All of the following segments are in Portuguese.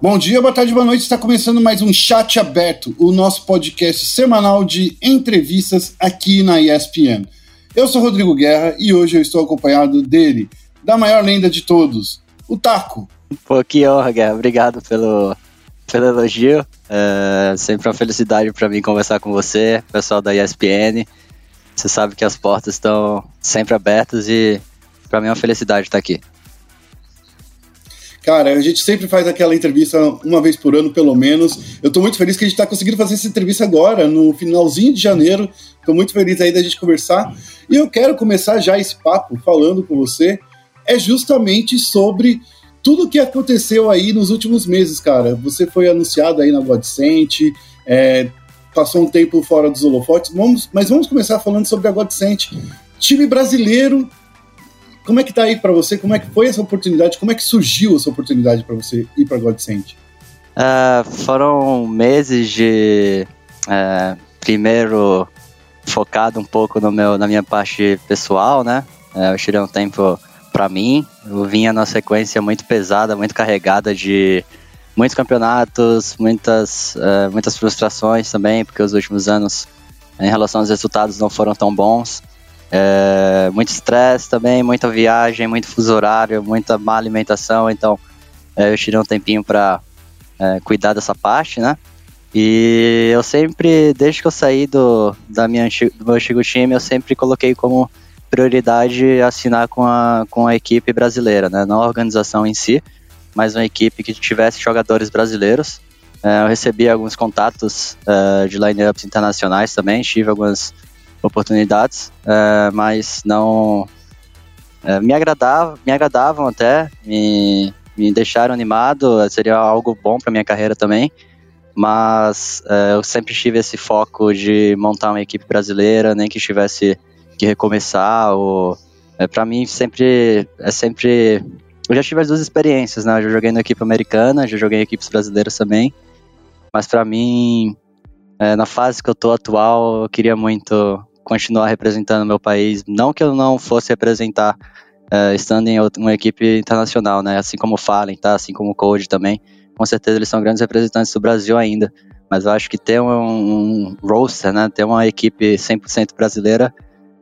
Bom dia, boa tarde, boa noite. Está começando mais um Chat Aberto, o nosso podcast semanal de entrevistas aqui na ESPN. Eu sou Rodrigo Guerra e hoje eu estou acompanhado dele, da maior lenda de todos, o Taco. Pô, que honra, Guerra. Obrigado pelo, pelo elogio. É sempre uma felicidade para mim conversar com você, pessoal da ESPN. Você sabe que as portas estão sempre abertas e para mim é uma felicidade estar aqui. Cara, a gente sempre faz aquela entrevista uma vez por ano, pelo menos. Eu tô muito feliz que a gente tá conseguindo fazer essa entrevista agora, no finalzinho de janeiro. Tô muito feliz aí da gente conversar. E eu quero começar já esse papo falando com você, é justamente sobre tudo o que aconteceu aí nos últimos meses, cara. Você foi anunciado aí na Godsent, é, passou um tempo fora dos holofotes, vamos, mas vamos começar falando sobre a Godsent. Time brasileiro como é que tá aí para você? Como é que foi essa oportunidade? Como é que surgiu essa oportunidade para você ir para Godsend? Uh, foram meses de uh, primeiro focado um pouco no meu, na minha parte pessoal, né? Uh, eu tirei um tempo para mim. Eu vinha na sequência muito pesada, muito carregada de muitos campeonatos, muitas, uh, muitas frustrações também, porque os últimos anos, em relação aos resultados, não foram tão bons. É, muito estresse também, muita viagem, muito fuso horário, muita má alimentação, então é, eu tirei um tempinho para é, cuidar dessa parte, né? E eu sempre, desde que eu saí do, da minha, do meu antigo time, eu sempre coloquei como prioridade assinar com a, com a equipe brasileira, né? Não a organização em si, mas uma equipe que tivesse jogadores brasileiros. É, eu recebi alguns contatos é, de lineups internacionais também, tive algumas oportunidades, é, mas não é, me agradava, me agradavam até, me, me deixaram animado, seria algo bom para minha carreira também. Mas é, eu sempre tive esse foco de montar uma equipe brasileira, nem que tivesse que recomeçar. Ou é, para mim sempre é sempre eu já tive as duas experiências, né? Eu já joguei na equipe americana, já joguei em equipes brasileiras também. Mas para mim, é, na fase que eu tô atual, eu queria muito continuar representando meu país. Não que eu não fosse representar uh, estando em uma equipe internacional, né? Assim como o Fallen, tá? Assim como o Code também. Com certeza eles são grandes representantes do Brasil ainda. Mas eu acho que ter um, um roster, né? Ter uma equipe 100% brasileira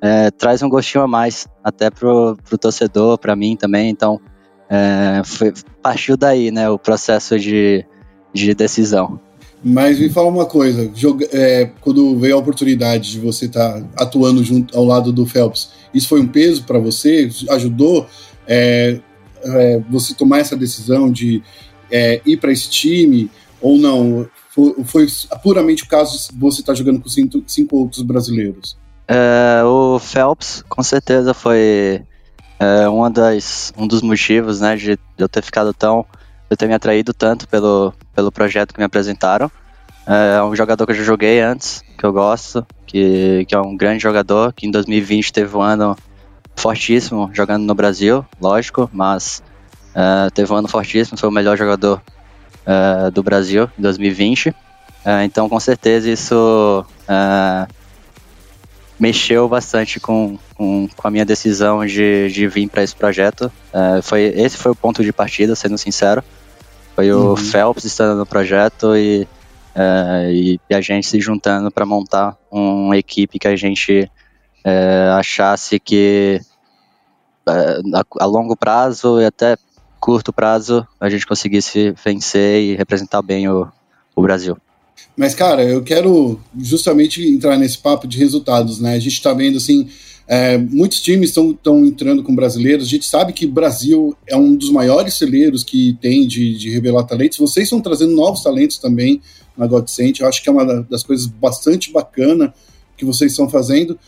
é, traz um gostinho a mais, até pro, pro torcedor, para mim também. Então, é, foi, partiu daí, né? O processo de, de decisão. Mas me fala uma coisa, joga, é, quando veio a oportunidade de você estar tá atuando junto ao lado do Phelps, isso foi um peso para você? Ajudou é, é, você tomar essa decisão de é, ir para esse time ou não? Foi, foi, puramente o caso de você estar tá jogando com cinco, cinco outros brasileiros? É, o Phelps, com certeza, foi é, uma das, um dos motivos né, de eu ter ficado tão eu ter me atraído tanto pelo, pelo projeto que me apresentaram. É um jogador que eu já joguei antes, que eu gosto, que, que é um grande jogador, que em 2020 teve um ano fortíssimo jogando no Brasil, lógico, mas uh, teve um ano fortíssimo, foi o melhor jogador uh, do Brasil em 2020. Uh, é, então, com certeza, isso é, mexeu bastante com, com, com, a minha decisão de, de vir para esse projeto. foi, esse foi o ponto de partida, sendo sincero. Foi o uhum. Phelps estando no projeto e, uh, e, a gente se juntando para montar uma equipe que a gente uh, achasse que uh, a, a, longo prazo e até curto prazo a gente conseguisse vencer e representar bem o, o Brasil. Mas, cara, eu quero justamente entrar nesse papo de resultados, né? A gente está vendo, assim, é, muitos times estão entrando com brasileiros. A gente sabe que o Brasil é um dos maiores celeiros que tem de, de revelar talentos. Vocês estão trazendo novos talentos também na Godsent. Eu acho que é uma das coisas bastante bacana que vocês estão fazendo.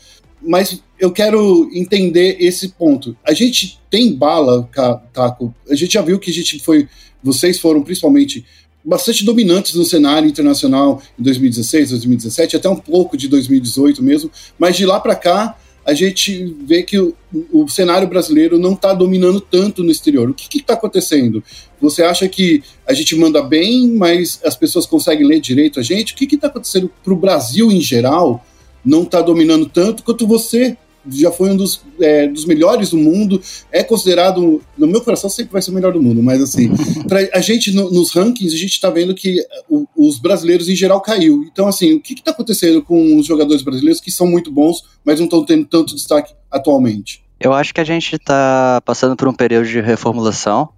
Mas eu quero entender esse ponto. A gente tem bala, Taco. A gente já viu que a gente foi. Vocês foram principalmente bastante dominantes no cenário internacional em 2016, 2017, até um pouco de 2018 mesmo. Mas de lá para cá a gente vê que o, o cenário brasileiro não está dominando tanto no exterior. O que está acontecendo? Você acha que a gente manda bem, mas as pessoas conseguem ler direito a gente? O que está acontecendo para o Brasil em geral? Não está dominando tanto quanto você já foi um dos, é, dos melhores do mundo, é considerado, no meu coração sempre vai ser o melhor do mundo, mas assim, pra, a gente no, nos rankings, a gente está vendo que o, os brasileiros em geral caiu. Então, assim, o que está acontecendo com os jogadores brasileiros que são muito bons, mas não estão tendo tanto destaque atualmente? Eu acho que a gente está passando por um período de reformulação.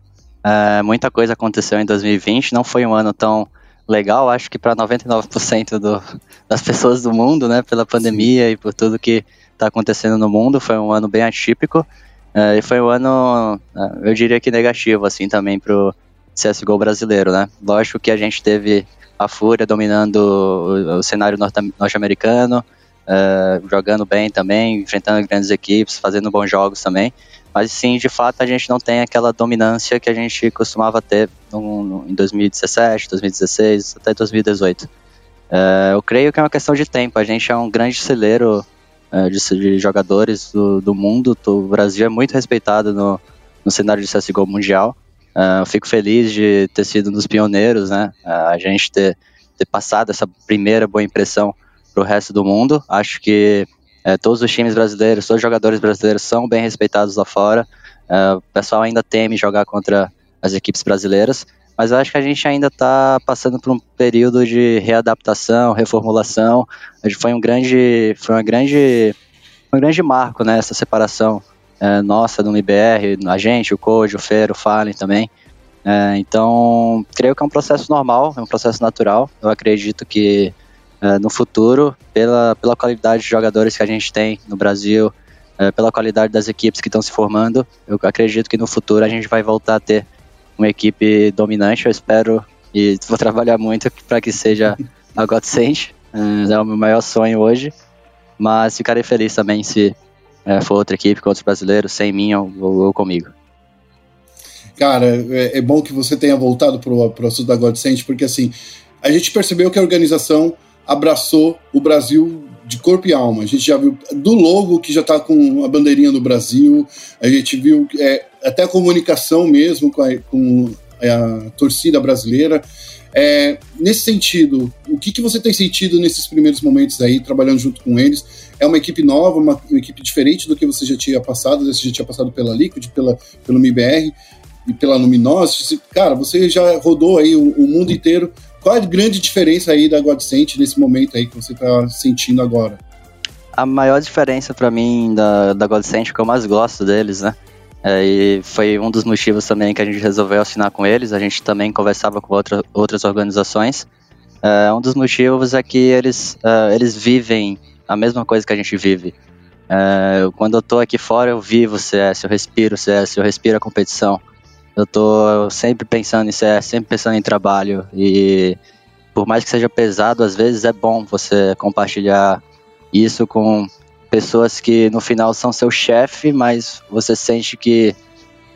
É, muita coisa aconteceu em 2020, não foi um ano tão legal, acho que para 99% do, das pessoas do mundo, né, pela pandemia Sim. e por tudo que está acontecendo no mundo, foi um ano bem atípico. Uh, e foi um ano, uh, eu diria que negativo, assim, também para o CSGO brasileiro, né? Lógico que a gente teve a Fúria dominando o, o cenário norte-americano, uh, jogando bem também, enfrentando grandes equipes, fazendo bons jogos também. Mas sim, de fato, a gente não tem aquela dominância que a gente costumava ter no, no, em 2017, 2016, até 2018. Uh, eu creio que é uma questão de tempo. A gente é um grande celeiro de, de, jogadores do, do, mundo. O Brasil é muito respeitado no, no cenário de CSGO mundial. Uh, fico feliz de ter sido um dos pioneiros, né? a gente ter, ter passado essa primeira boa impressão para o resto do mundo. Acho que é, todos os times brasileiros, todos os jogadores brasileiros são bem respeitados lá fora. É, o pessoal ainda teme jogar contra as equipes brasileiras, mas eu acho que a gente ainda está passando por um período de readaptação, reformulação. Foi um grande, foi uma grande, um grande marco, né, essa separação é, nossa do IBR, a gente, o Code, o Fer, o Fallen também. É, então, creio que é um processo normal, é um processo natural. Eu acredito que uh, no futuro, pela, pela qualidade de jogadores que a gente tem no Brasil, pela qualidade das equipes que estão se formando. Eu acredito que no futuro a gente vai voltar a ter uma equipe dominante. Eu espero e vou trabalhar muito para que seja a Godsend. Uh, é o meu maior sonho hoje. Mas ficarei feliz também se for outra equipe com outros brasileiros, sem mim ou, ou comigo. Cara, é, é, bom que você tenha voltado para o assunto da Godsend, porque assim, a gente percebeu que a organização abraçou o Brasil de corpo e alma. A gente já viu do logo que já está com a bandeirinha do Brasil, a gente viu é, até a comunicação mesmo com a, com a torcida brasileira. É, nesse sentido, o que, que você tem sentido nesses primeiros momentos aí, trabalhando junto com eles? É uma equipe nova, uma, uma equipe diferente do que você já tinha passado, você já tinha passado pela Liquid, pela, pelo MIBR e pela Luminosity. Cara, você já rodou aí o, o mundo inteiro qual a grande diferença aí da Godsent nesse momento aí que você está sentindo agora? A maior diferença para mim da, da Godsent, que eu mais gosto deles, né? É, e foi um dos motivos também que a gente resolveu assinar com eles. A gente também conversava com outra, outras organizações. É, um dos motivos é que eles, é, eles vivem a mesma coisa que a gente vive. É, quando eu tô aqui fora, eu vivo o CS, eu respiro o CS, eu respiro a competição. Eu tô sempre pensando em CS, sempre pensando em trabalho e por mais que seja pesado, às vezes é bom você compartilhar isso com pessoas que no final são seu chefe, mas você sente que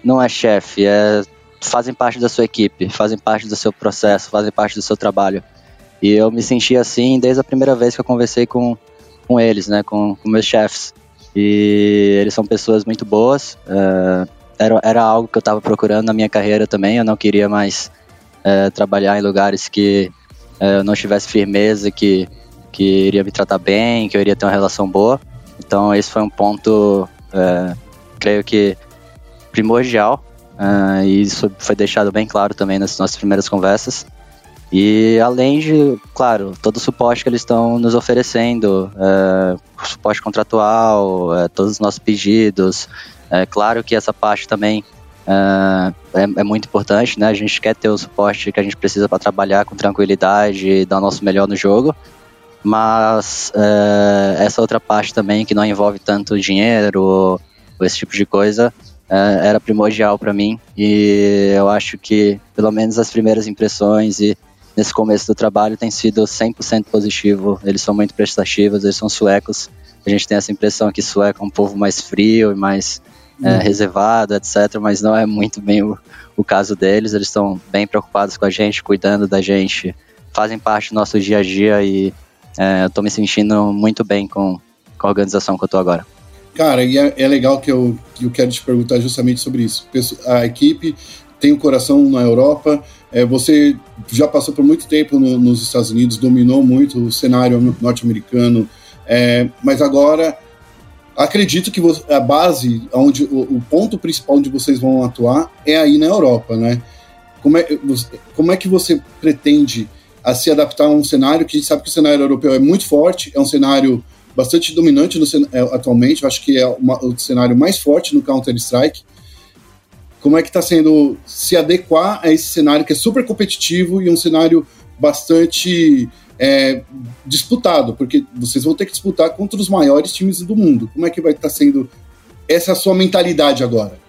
não é chefe, é fazem parte da sua equipe, fazem parte do seu processo, fazem parte do seu trabalho. E eu me senti assim desde a primeira vez que eu conversei com, com eles, né, com, com meus chefes. E eles são pessoas muito boas. Uh, era, era algo que eu estava procurando na minha carreira também. Eu não queria mais é, trabalhar em lugares que é, eu não tivesse firmeza, que, que iria me tratar bem, que eu iria ter uma relação boa. Então, esse foi um ponto, é, creio que primordial. É, e isso foi deixado bem claro também nas nossas primeiras conversas. E além de, claro, todo o suporte que eles estão nos oferecendo, é, suporte contratual, é, todos os nossos pedidos, é claro que essa parte também é, é, é, muito importante, né? A gente quer ter o suporte que a gente precisa para trabalhar com tranquilidade e dar o nosso melhor no jogo. Mas é, essa outra parte também, que não envolve tanto dinheiro ou, esse tipo de coisa, é, era primordial para mim. E eu acho que, pelo menos, as primeiras impressões e nesse começo do trabalho tem sido 100% positivo. Eles são muito prestativos, eles são suecos. A gente tem essa impressão que sueco é um povo mais frio e mais é, uhum. reservado, etc. Mas não é muito bem o, o caso deles. Eles estão bem preocupados com a gente, cuidando da gente, fazem parte do nosso dia a dia e é, eu estou me sentindo muito bem com, com a organização que eu estou agora. Cara, e é, é, legal que eu, eu quero te perguntar justamente sobre isso. A equipe tem o um coração na Europa. É, você já passou por muito tempo no, nos Estados Unidos, dominou muito o cenário norte-americano, é, mas agora acredito que a base, onde, o, ponto principal onde vocês vão atuar é aí na Europa, né? Como é, como é que você pretende a se adaptar a um cenário que a gente sabe que o cenário europeu é muito forte, é um cenário bastante dominante no, é, atualmente, eu acho que é uma, o cenário mais forte no Counter-Strike. Como é que está sendo se adequar a esse cenário que é super competitivo e um cenário bastante é, disputado, porque vocês vão ter que disputar contra os maiores times do mundo. Como é que vai estar tá sendo essa sua mentalidade agora?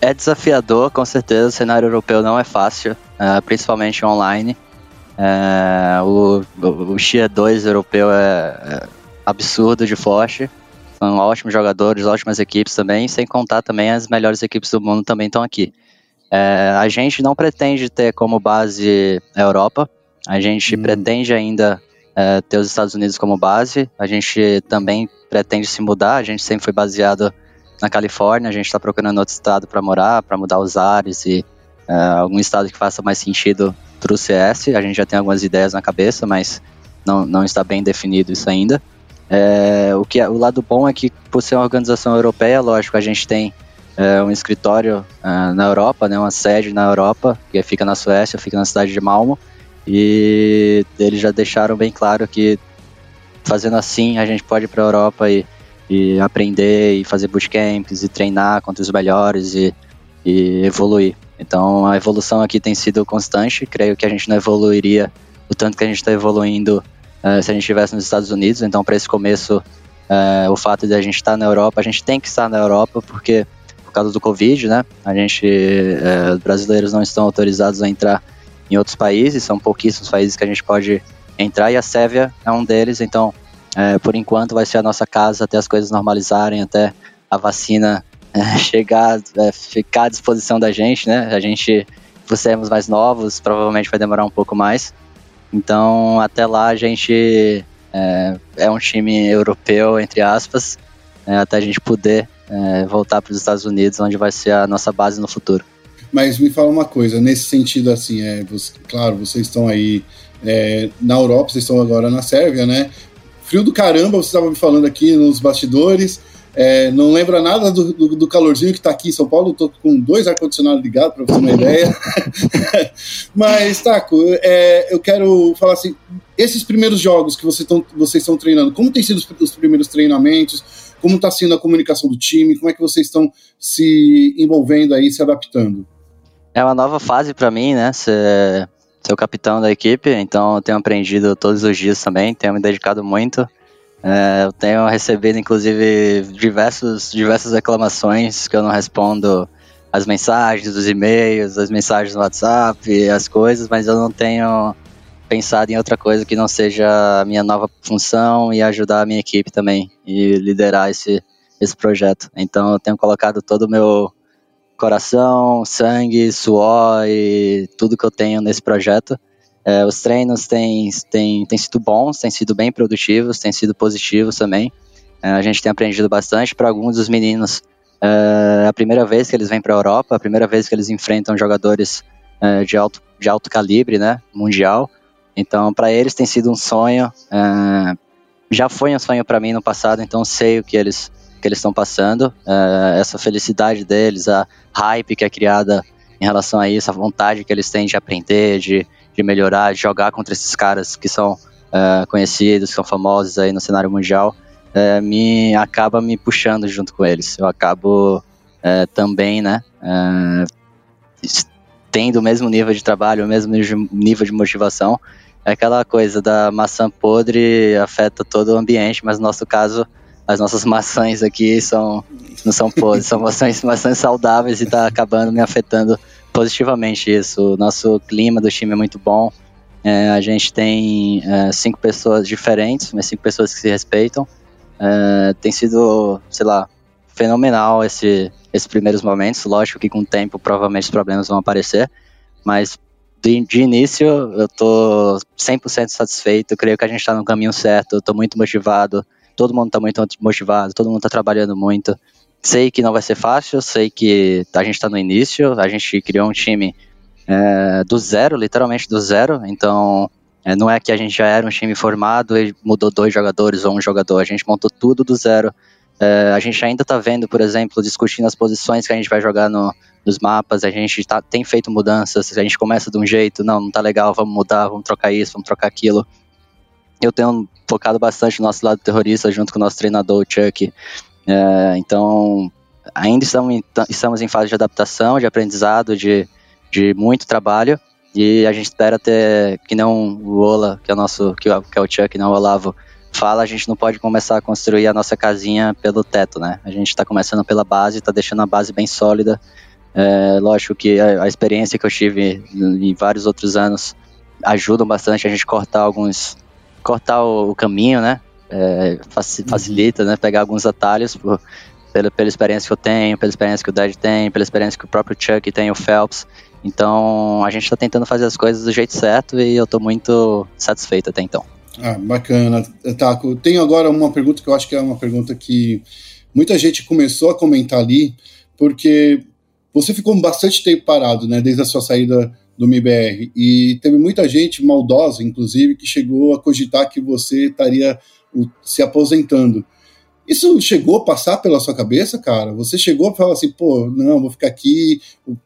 É desafiador, com certeza. O cenário europeu não é fácil, uh, principalmente online. Uh, o, o, Xia 2 europeu é, é absurdo de forte. São ótimos jogadores, ótimas equipes também, sem contar também as melhores equipes do mundo também estão aqui. É, a gente não pretende ter como base a Europa, a gente hum. pretende ainda é, ter os Estados Unidos como base, a gente também pretende se mudar, a gente sempre foi baseado na Califórnia, a gente está procurando outro estado para morar, para mudar os ares e é, algum estado que faça mais sentido para o CS. A gente já tem algumas ideias na cabeça, mas não, não está bem definido isso ainda. É, o, que é, o lado bom é que, por ser uma organização europeia, lógico, a gente tem é, um escritório é, na Europa, né, uma sede na Europa, que fica na Suécia, fica na cidade de Malmo, e eles já deixaram bem claro que fazendo assim a gente pode ir para a Europa e, e aprender e fazer bootcamps e treinar contra os melhores e, e evoluir. Então a evolução aqui tem sido constante, creio que a gente não evoluiria o tanto que a gente está evoluindo uh, se a gente estivesse nos Estados Unidos. Então, para esse começo, uh, o fato de a gente estar tá na Europa, a gente tem que estar na Europa porque por causa do Covid, né? A gente, uh, brasileiros não estão autorizados a entrar em outros países, são pouquíssimos países que a gente pode entrar e a Sérvia é um deles, então é, por enquanto vai ser a nossa casa até as coisas normalizarem, até a vacina é, chegar, é, ficar à disposição da gente, né? A gente, por sermos mais novos, provavelmente vai demorar um pouco mais. Então, até lá a gente é, é um time europeu, entre aspas, é, até a gente poder é, voltar para os Estados Unidos, onde vai ser a nossa base no futuro. Mas me fala uma coisa, nesse sentido, assim, é, você, claro, vocês estão aí é, na Europa, vocês estão agora na Sérvia, né? Frio do caramba, você estava me falando aqui nos bastidores. É, não lembra nada do, do, do, calorzinho que está aqui em São Paulo. Estou com dois ar-condicionados ligados, para você ter uma ideia. Mas, Taco, é, eu quero falar assim: esses primeiros jogos que você tão, vocês estão treinando, como tem sido os, os primeiros treinamentos? Como está sendo a comunicação do time? Como é que vocês estão se envolvendo aí, se adaptando? É uma nova fase para mim, né? Ser, ser o capitão da equipe, então eu tenho aprendido todos os dias também, tenho me dedicado muito. É, eu tenho recebido, inclusive, diversos, diversas reclamações que eu não respondo as mensagens, os e-mails, as mensagens no WhatsApp, as coisas, mas eu não tenho pensado em outra coisa que não seja a minha nova função e ajudar a minha equipe também e liderar esse, esse projeto. Então eu tenho colocado todo o meu coração, sangue, suor e tudo que eu tenho nesse projeto. É, os treinos têm, têm, têm sido bons, têm sido bem produtivos, têm sido positivos também. É, a gente tem aprendido bastante. Para alguns dos meninos, é a primeira vez que eles vêm para a Europa, a primeira vez que eles enfrentam jogadores é, de, alto, de alto calibre, né, mundial. Então, para eles tem sido um sonho. É, já foi um sonho para mim no passado, então sei o que eles que eles estão passando, é, essa felicidade deles, a hype que é criada em relação a isso, a vontade que eles têm de aprender, de, de melhorar, de jogar contra esses caras que são é, conhecidos, que são famosos aí no cenário mundial, é, me acaba me puxando junto com eles. Eu acabo é, também, né, é, tendo o mesmo nível de trabalho, o mesmo nível de motivação. É aquela coisa da maçã podre afeta todo o ambiente, mas no nosso caso as nossas maçãs aqui são não são podres, são maçãs, maçãs saudáveis e está acabando me afetando positivamente isso. O nosso clima do time é muito bom. É, a gente tem é, cinco pessoas diferentes, mas cinco pessoas que se respeitam. É, tem sido, sei lá, fenomenal esse, esses primeiros momentos. Lógico que com o tempo provavelmente os problemas vão aparecer, mas de, de início eu tô 100% satisfeito. Creio que a gente está no caminho certo. Tô muito motivado todo mundo está muito motivado, todo mundo está trabalhando muito. Sei que não vai ser fácil, sei que a gente está no início, a gente criou um time é, do zero, literalmente do zero, então é, não é que a gente já era um time formado e mudou dois jogadores ou um jogador, a gente montou tudo do zero É, a gente ainda está vendo, por exemplo, discutindo as posições que a gente vai jogar no, nos mapas, a gente tá, tem feito mudanças, a gente começa de um jeito, não, não tá legal, vamos mudar, vamos trocar isso, vamos trocar aquilo. Eu tenho focado bastante no nosso lado terrorista junto com o nosso treinador, o Chuck. É, então, ainda estamos em, estamos em fase de adaptação, de aprendizado, de, de muito trabalho. E a gente espera ter, que não o Ola, que é o nosso, que, é o Chuck, não o Olavo, fala, a gente não pode começar a construir a nossa casinha pelo teto, né? A gente está começando pela base, está deixando a base bem sólida. É, lógico que a, a, experiência que eu tive em vários outros anos ajuda bastante a gente cortar alguns, cortar o, caminho, né? É, uhum. facilita, né? Pegar alguns atalhos por, pela, pela experiência que eu tenho, pela experiência que o Dad tem, pela experiência que o próprio Chuck tem, o Phelps. Então a gente está tentando fazer as coisas do jeito certo e eu estou muito satisfeito até então. Ah, bacana, Taco. Tenho agora uma pergunta que eu acho que é uma pergunta que muita gente começou a comentar ali, porque você ficou bastante tempo parado, né, desde a sua saída do MIBR, e teve muita gente maldosa, inclusive, que chegou a cogitar que você estaria se aposentando. Isso chegou a passar pela sua cabeça, cara? Você chegou a falar assim, pô, não, vou ficar aqui,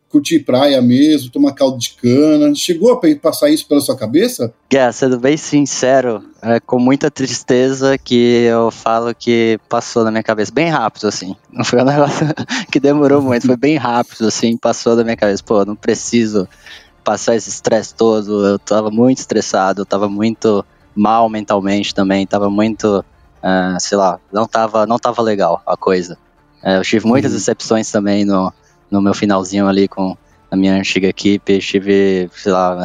curtir praia mesmo, tomar caldo de cana. Chegou a passar isso pela sua cabeça? É, sendo bem sincero, é com muita tristeza que eu falo que passou na minha cabeça bem rápido, assim. Não foi um negócio que demorou muito, foi bem rápido, assim, passou da minha cabeça. Pô, não preciso passar esse estresse todo. Eu tava muito estressado, eu tava muito mal mentalmente também, tava muito uh, sei lá, não tava, não tava legal a coisa. Uh, eu tive muitas uhum. decepções também no, no meu finalzinho ali com a minha antiga equipe, tive, sei lá,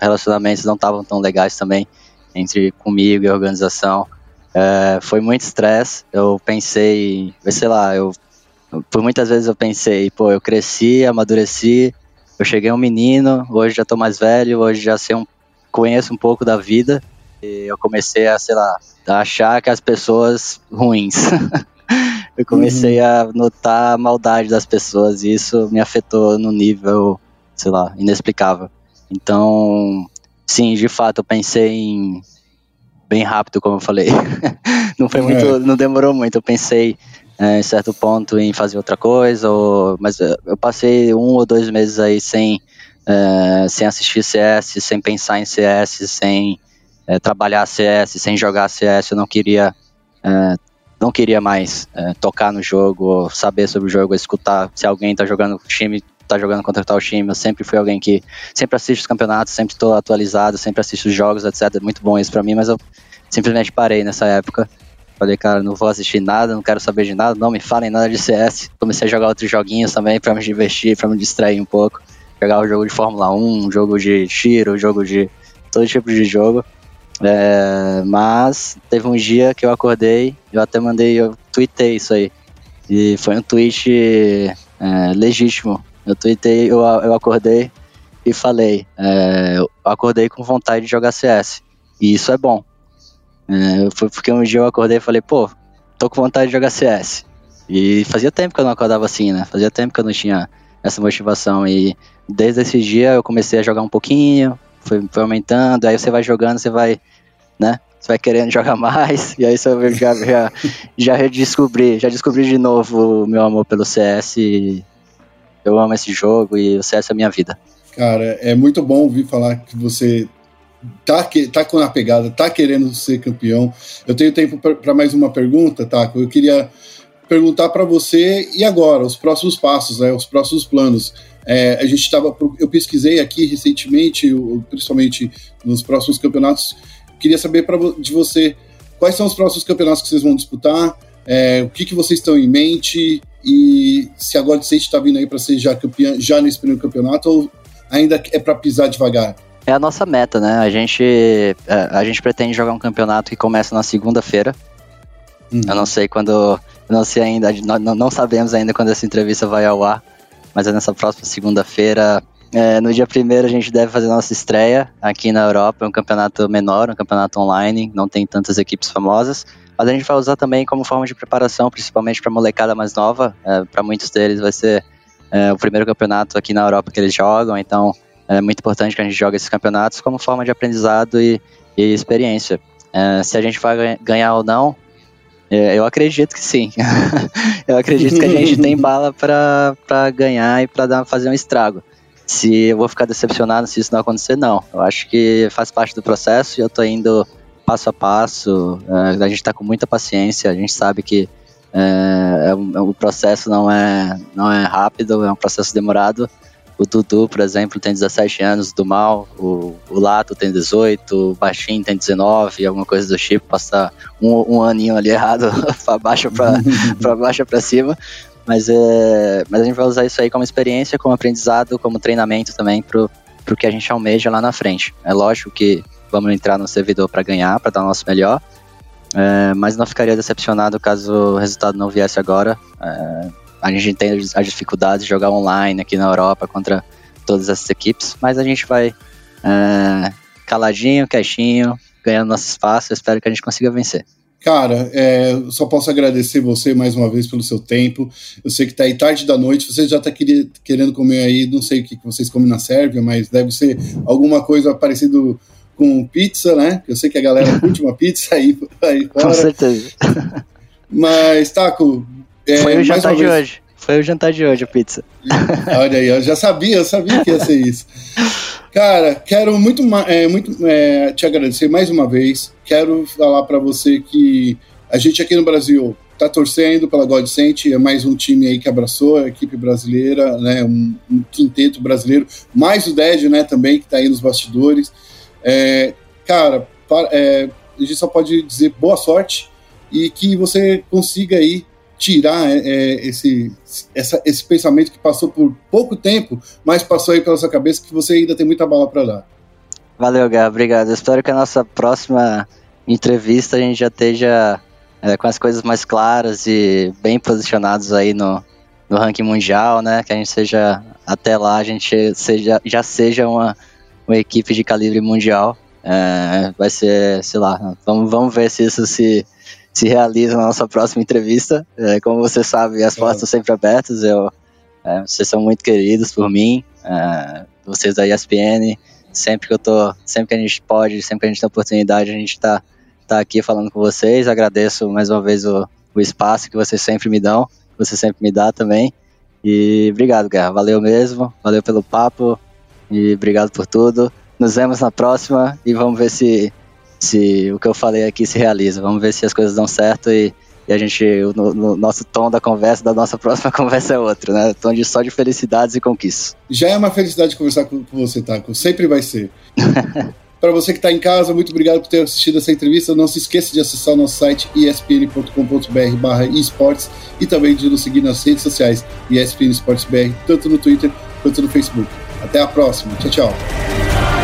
relacionamentos não estavam tão legais também entre comigo e a organização. Uh, foi muito estresse, eu pensei, sei lá, eu por muitas vezes eu pensei, pô, eu cresci, amadureci, eu cheguei um menino, hoje já tô mais velho, hoje já sei um, conheço um pouco da vida, e eu comecei a, sei lá, a achar que as pessoas ruins. eu comecei uhum. a notar a maldade das pessoas e isso me afetou no nível, sei lá, inexplicável. Então, sim, de fato, eu pensei em bem rápido, como eu falei. não foi muito, é. não demorou muito. Eu pensei é, em certo ponto em fazer outra coisa, ou, mas eu passei um ou dois meses aí sem, é, sem assistir CS, sem pensar em CS, sem é, trabalhar CS, sem jogar CS, eu não queria é, não queria mais é, tocar no jogo, saber sobre o jogo, escutar se alguém está jogando time, tá jogando contra tal time. Eu sempre fui alguém que sempre assiste os campeonatos, sempre estou atualizado, sempre assisto os jogos, etc. Muito bom isso para mim, mas eu simplesmente parei nessa época. Falei, cara, não vou assistir nada, não quero saber de nada, não me falem nada de CS. Comecei a jogar outros joguinhos também para me divertir, para me distrair um pouco. Jogar o jogo de Fórmula 1, um jogo de tiro, jogo de todo tipo de jogo. É, mas teve um dia que eu acordei, eu até mandei, eu tuitei isso aí. E foi um tweet é, legítimo. Eu tuitei, eu, eu acordei e falei, é, eu acordei com vontade de jogar CS. E isso é bom. É, foi porque um dia eu acordei e falei, pô, tô com vontade de jogar CS. E fazia tempo que eu não acordava assim, né? Fazia tempo que eu não tinha essa motivação. E desde esse dia eu comecei a jogar um pouquinho, foi, foi aumentando, aí você vai jogando, você vai, né? Você vai querendo jogar mais, e aí você já, já, já redescobri, já descobri de novo o meu amor pelo CS. eu amo esse jogo e o CS é a minha vida. Cara, é muito bom ouvir falar que você tá, que, tá com a pegada, tá querendo ser campeão. Eu tenho tempo para mais uma pergunta, tá? Eu queria perguntar para você e agora, os próximos passos, né, os próximos planos. É, a gente estava, eu pesquisei aqui recentemente, principalmente nos próximos campeonatos. Queria saber pra, de você quais são os próximos campeonatos que vocês vão disputar, é, o que, que vocês estão em mente e se a State está vindo aí para ser já campeã já nesse primeiro campeonato ou ainda é para pisar devagar? É a nossa meta, né? A gente, a, é, a gente pretende jogar um campeonato que começa na segunda-feira. Uhum. Eu não sei quando, não sei ainda, não, não sabemos ainda quando essa entrevista vai ao ar mas é nessa próxima segunda-feira. É, no dia primeiro a gente deve fazer nossa estreia aqui na Europa, é um campeonato menor, um campeonato online, não tem tantas equipes famosas, mas a gente vai usar também como forma de preparação, principalmente para molecada mais nova, é, para muitos deles vai ser é, o primeiro campeonato aqui na Europa que eles jogam, então é muito importante que a gente jogue esses campeonatos como forma de aprendizado e, e experiência. É, se a gente vai ganhar ou não, É, eu acredito que sim. eu acredito que a gente tem bala para ganhar e para fazer um estrago. Se eu vou ficar decepcionado se isso não acontecer, não. Eu acho que faz parte do processo e eu tô indo passo a passo. É, a gente está com muita paciência, a gente sabe que é, é, o processo não é, não é rápido, é um processo demorado. O Dudu, por exemplo, tem 17 anos do mal, o, o Lato tem 18, o Baixinho tem 19, alguma coisa do tipo, passa um, um aninho ali errado para baixo para baixo para cima. Mas, é, mas a gente vai usar isso aí como experiência, como aprendizado, como treinamento também para o que a gente almeja lá na frente. É lógico que vamos entrar no servidor para ganhar, para dar o nosso melhor, é, mas não ficaria decepcionado caso o resultado não viesse agora. É, a gente tem as dificuldades de jogar online aqui na Europa contra todas essas equipes, mas a gente vai é, caladinho, quietinho, ganhando nosso espaço. Eu espero que a gente consiga vencer. Cara, é, só posso agradecer você mais uma vez pelo seu tempo. Eu sei que tá aí tarde da noite, você já está querendo comer aí, não sei o que vocês comem na Sérvia, mas deve ser alguma coisa parecido com pizza, né? Eu sei que a galera curte uma pizza aí, aí fora. Com certeza. Mas, Taco. É, Foi o jantar de hoje. Foi o jantar de hoje, a pizza. Olha aí, eu já sabia, eu sabia que ia ser isso. Cara, quero muito, é, muito é, te agradecer mais uma vez. Quero falar para você que a gente aqui no Brasil tá torcendo pela Godsent, é mais um time aí que abraçou a equipe brasileira, né, um, um quinteto brasileiro, mais o Ded, né, também, que tá aí nos bastidores. É, cara, para, é, a gente só pode dizer boa sorte e que você consiga aí tirar é, é, esse, essa, esse pensamento que passou por pouco tempo, mas passou aí pela sua cabeça que você ainda tem muita bala para dar. Valeu, Gá, obrigado. espero que a nossa próxima entrevista a gente já esteja é, com as coisas mais claras e bem posicionados aí no, no ranking mundial, né? Que a gente seja até lá a gente seja já seja uma uma equipe de calibre mundial. É, vai ser, sei lá, vamos, vamos ver se isso se, se realiza na nossa próxima entrevista. É, como você sabe, as portas estão sempre abertas. Eu, é, vocês são muito queridos por mim, é, vocês da ESPN. Sempre que eu tô, sempre que a gente pode, sempre que a gente tem oportunidade, a gente está tá aqui falando com vocês. Agradeço mais uma vez o, o espaço que vocês sempre me dão, que você sempre me dá também. E obrigado, Guerra. Valeu mesmo. Valeu pelo papo. E obrigado por tudo. Nos vemos na próxima e vamos ver se, se o que eu falei aqui se realiza. Vamos ver se as coisas dão certo e, e a gente, o no nosso tom da conversa, da nossa próxima conversa é outro, né? Tom de só de felicidades e conquistas. Já é uma felicidade conversar com, com você, Taco. Sempre vai ser. Para você que está em casa, muito obrigado por ter assistido essa entrevista. Não se esqueça de acessar o nosso site espn.com.br esportes e também de nos seguir nas redes sociais ESPN Esportes BR, tanto no Twitter quanto no Facebook. Até a próxima. Tchau, tchau.